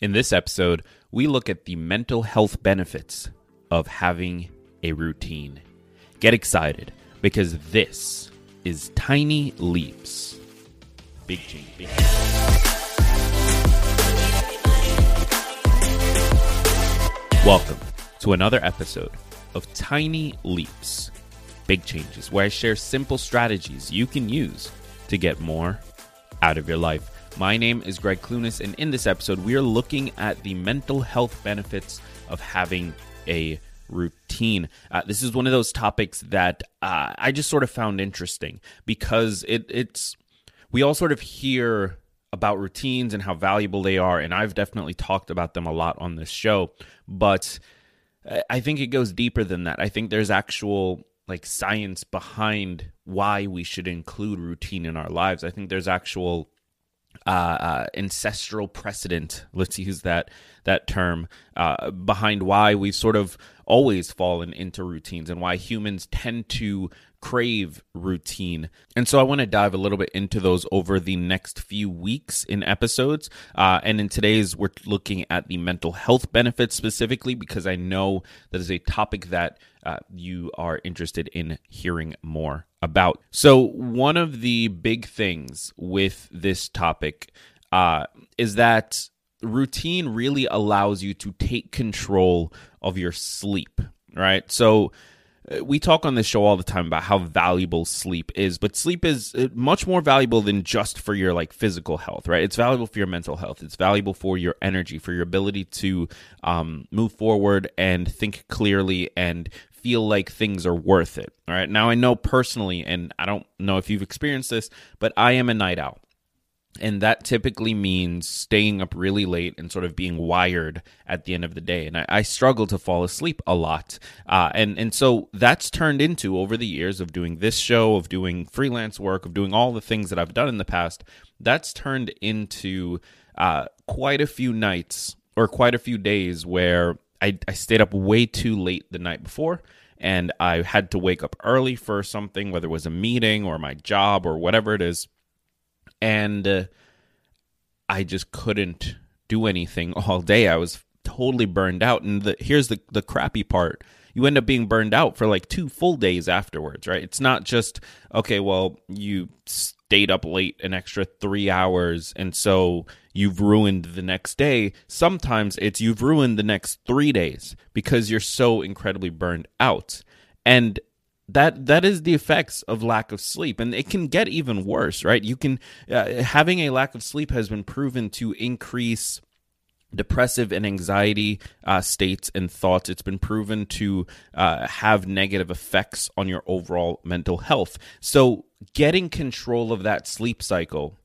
In this episode, we look at the mental health benefits of having a routine. Get excited because this is Tiny Leaps. Big change. Big change. Welcome to another episode of Tiny Leaps. Big changes, where I share simple strategies you can use to get more out of your life. My name is Greg Clunis, and in this episode, we are looking at the mental health benefits of having a routine. Uh, this is one of those topics that uh, I just sort of found interesting because it, it's we all sort of hear about routines and how valuable they are, and I've definitely talked about them a lot on this show. But I think it goes deeper than that. I think there's actual like science behind why we should include routine in our lives. I think there's actual uh, uh, ancestral precedent. Let's use that that term uh, behind why we've sort of always fallen into routines and why humans tend to crave routine. And so I want to dive a little bit into those over the next few weeks in episodes. Uh, and in today's, we're looking at the mental health benefits specifically because I know that is a topic that uh, you are interested in hearing more about. So, one of the big things with this topic uh, is that routine really allows you to take control of your sleep, right? So, uh, we talk on this show all the time about how valuable sleep is but sleep is uh, much more valuable than just for your like physical health right it's valuable for your mental health it's valuable for your energy for your ability to um, move forward and think clearly and feel like things are worth it all right now i know personally and i don't know if you've experienced this but i am a night owl and that typically means staying up really late and sort of being wired at the end of the day. And I, I struggle to fall asleep a lot, uh, and and so that's turned into over the years of doing this show, of doing freelance work, of doing all the things that I've done in the past. That's turned into uh, quite a few nights or quite a few days where I, I stayed up way too late the night before and I had to wake up early for something, whether it was a meeting or my job or whatever it is and uh, I just couldn't do anything all day. I was totally burned out. And the, here's the the crappy part: you end up being burned out for like two full days afterwards. Right? It's not just okay. Well, you stayed up late an extra three hours, and so you've ruined the next day. Sometimes it's you've ruined the next three days because you're so incredibly burned out. And that that is the effects of lack of sleep and it can get even worse right you can uh, having a lack of sleep has been proven to increase depressive and anxiety uh, states and thoughts it's been proven to uh, have negative effects on your overall mental health so getting control of that sleep cycle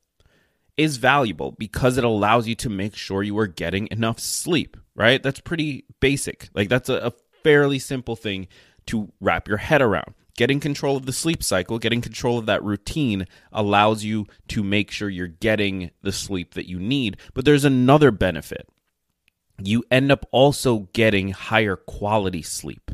is valuable because it allows you to make sure you are getting enough sleep right that's pretty basic like that's a, a fairly simple thing to wrap your head around. Getting control of the sleep cycle, getting control of that routine allows you to make sure you're getting the sleep that you need. But there's another benefit. You end up also getting higher quality sleep.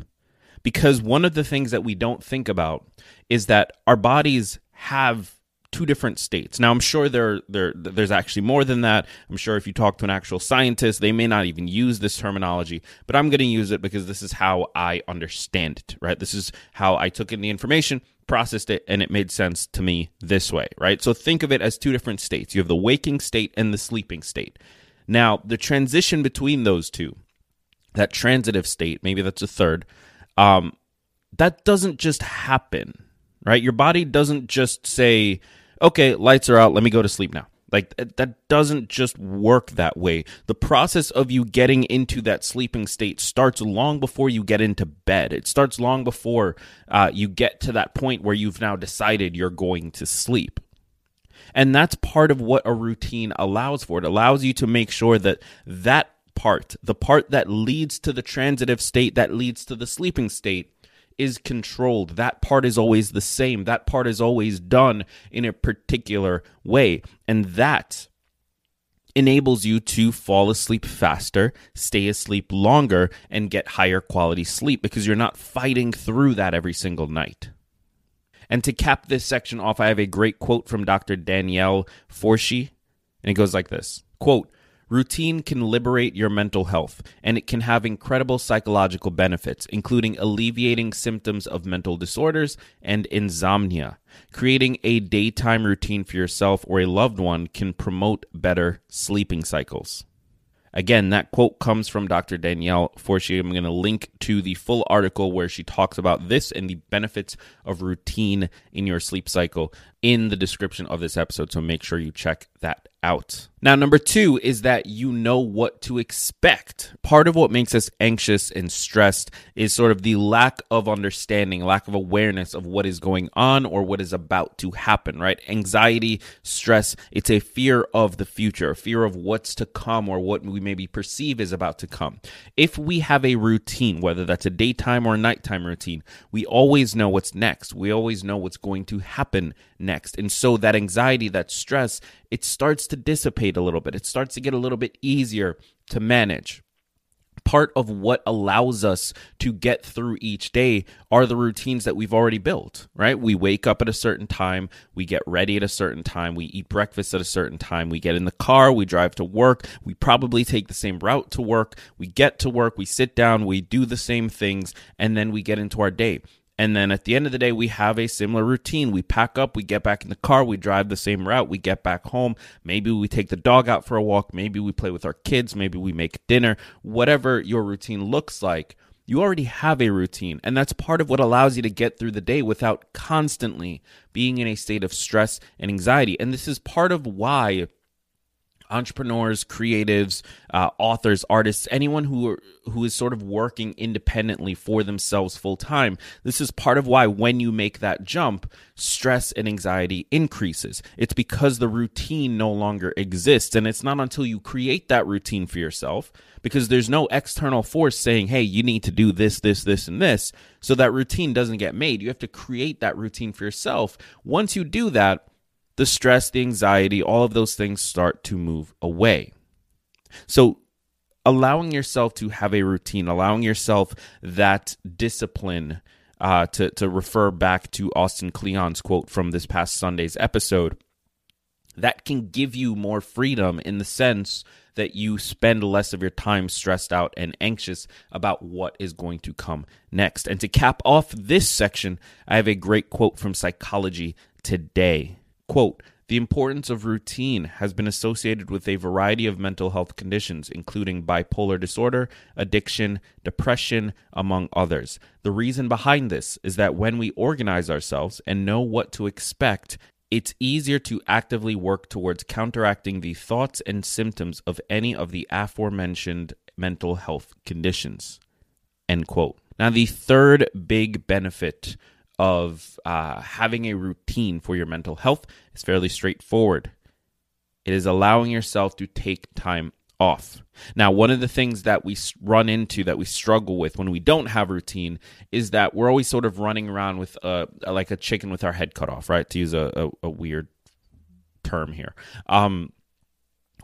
Because one of the things that we don't think about is that our bodies have two different states. Now, I'm sure there, there there's actually more than that. I'm sure if you talk to an actual scientist, they may not even use this terminology, but I'm going to use it because this is how I understand it, right? This is how I took in the information, processed it, and it made sense to me this way, right? So think of it as two different states. You have the waking state and the sleeping state. Now, the transition between those two, that transitive state, maybe that's a third, um, that doesn't just happen, right? Your body doesn't just say, okay, lights are out, let me go to sleep now. Like that doesn't just work that way. The process of you getting into that sleeping state starts long before you get into bed. It starts long before uh, you get to that point where you've now decided you're going to sleep. And that's part of what a routine allows for. It allows you to make sure that that part, the part that leads to the transitive state, that leads to the sleeping state, is controlled. That part is always the same. That part is always done in a particular way. And that enables you to fall asleep faster, stay asleep longer, and get higher quality sleep because you're not fighting through that every single night. And to cap this section off, I have a great quote from Dr. Danielle Forshee, and it goes like this quote, Routine can liberate your mental health, and it can have incredible psychological benefits, including alleviating symptoms of mental disorders and insomnia. Creating a daytime routine for yourself or a loved one can promote better sleeping cycles. Again, that quote comes from Dr. Danielle Forshee. I'm going to link to the full article where she talks about this and the benefits of routine in your sleep cycle in the description of this episode. So make sure you check that out. Now, number two is that you know what to expect. Part of what makes us anxious and stressed is sort of the lack of understanding, lack of awareness of what is going on or what is about to happen, right? Anxiety, stress, it's a fear of the future, a fear of what's to come or what we maybe perceive is about to come. If we have a routine, whether that's a daytime or nighttime routine, we always know what's next. We always know what's going to happen next. And so that anxiety, that stress, it starts to dissipate a little bit. It starts to get a little bit easier to manage. Part of what allows us to get through each day are the routines that we've already built, right? We wake up at a certain time, we get ready at a certain time, we eat breakfast at a certain time, we get in the car, we drive to work, we probably take the same route to work, we get to work, we sit down, we do the same things, and then we get into our day. And then at the end of the day, we have a similar routine. We pack up, we get back in the car, we drive the same route, we get back home. Maybe we take the dog out for a walk, maybe we play with our kids, maybe we make dinner, whatever your routine looks like. You already have a routine, and that's part of what allows you to get through the day without constantly being in a state of stress and anxiety. And this is part of why entrepreneurs, creatives, uh, authors, artists, anyone who are, who is sort of working independently for themselves full time. This is part of why when you make that jump, stress and anxiety increases. It's because the routine no longer exists, and it's not until you create that routine for yourself because there's no external force saying, "Hey, you need to do this, this, this, and this." So that routine doesn't get made. You have to create that routine for yourself. Once you do that the stress, the anxiety, all of those things start to move away. So, allowing yourself to have a routine, allowing yourself that discipline, uh, to, to refer back to Austin Kleon's quote from this past Sunday's episode, that can give you more freedom in the sense that you spend less of your time stressed out and anxious about what is going to come next. And to cap off this section, I have a great quote from Psychology Today. Quote, the importance of routine has been associated with a variety of mental health conditions, including bipolar disorder, addiction, depression, among others. The reason behind this is that when we organize ourselves and know what to expect, it's easier to actively work towards counteracting the thoughts and symptoms of any of the aforementioned mental health conditions. End quote. Now, the third big benefit of uh, having a routine for your mental health is fairly straightforward. It is allowing yourself to take time off. Now, one of the things that we run into that we struggle with when we don't have routine is that we're always sort of running around with a, like a chicken with our head cut off, right? To use a, a, a weird term here. Um,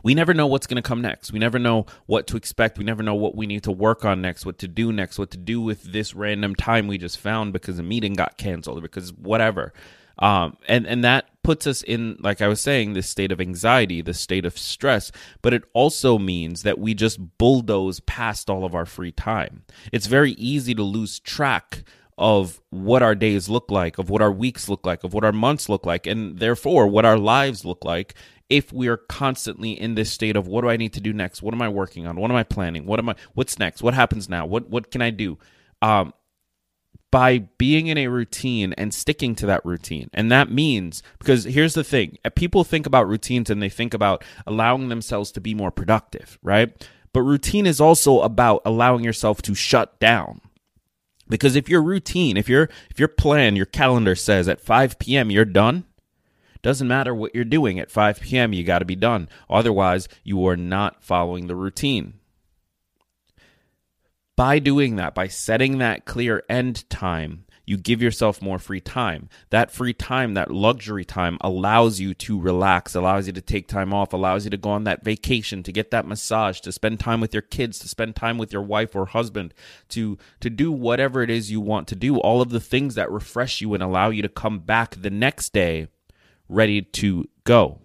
we never know what's going to come next. We never know what to expect. We never know what we need to work on next, what to do next, what to do with this random time we just found because a meeting got canceled, because whatever. Um, and and that puts us in, like I was saying, this state of anxiety, this state of stress. But it also means that we just bulldoze past all of our free time. It's very easy to lose track of what our days look like, of what our weeks look like, of what our months look like, and therefore what our lives look like if we are constantly in this state of what do I need to do next? What am I working on? What am I planning? What am I what's next? What happens now? What what can I do? Um by being in a routine and sticking to that routine. And that means because here's the thing, uh, people think about routines and they think about allowing themselves to be more productive, right? But routine is also about allowing yourself to shut down. Because if your routine, if your if your plan, your calendar says at 5 p.m. you're done, doesn't matter what you're doing at 5 p.m., you got to be done. Otherwise, you are not following the routine. By doing that, by setting that clear end time, you give yourself more free time. That free time, that luxury time, allows you to relax, allows you to take time off, allows you to go on that vacation, to get that massage, to spend time with your kids, to spend time with your wife or husband, to to do whatever it is you want to do. All of the things that refresh you and allow you to come back the next day ready to go.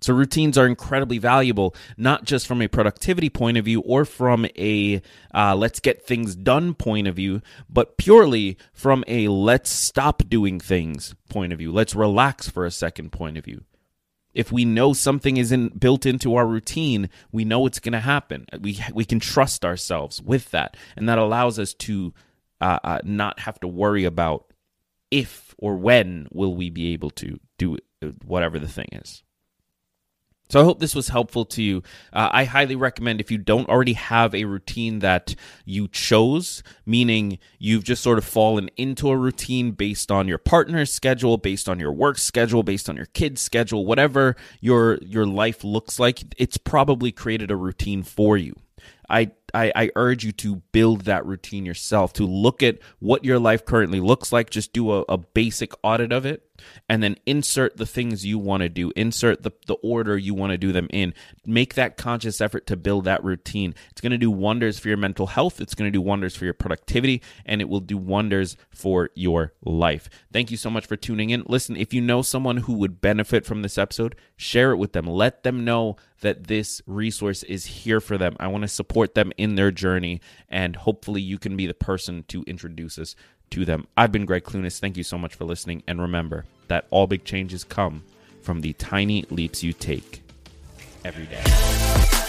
So routines are incredibly valuable, not just from a productivity point of view or from a uh, let's get things done point of view, but purely from a let's stop doing things point of view. Let's relax for a second point of view. If we know something isn't built into our routine, we know it's going to happen. We we can trust ourselves with that, and that allows us to uh, uh, not have to worry about if or when will we be able to do whatever the thing is. So I hope this was helpful to you. Uh, I highly recommend if you don't already have a routine that you chose, meaning you've just sort of fallen into a routine based on your partner's schedule, based on your work schedule, based on your kids' schedule, whatever your your life looks like, it's probably created a routine for you. I, I, I urge you to build that routine yourself, to look at what your life currently looks like, just do a, a basic audit of it, and then insert the things you want to do, insert the, the order you want to do them in. Make that conscious effort to build that routine. It's going to do wonders for your mental health, it's going to do wonders for your productivity, and it will do wonders for your life. Thank you so much for tuning in. Listen, if you know someone who would benefit from this episode, share it with them. Let them know that this resource is here for them. I want to support them in their journey, and hopefully, you can be the person to introduce us to them. I've been Greg Clunis. Thank you so much for listening. And remember that all big changes come from the tiny leaps you take every day.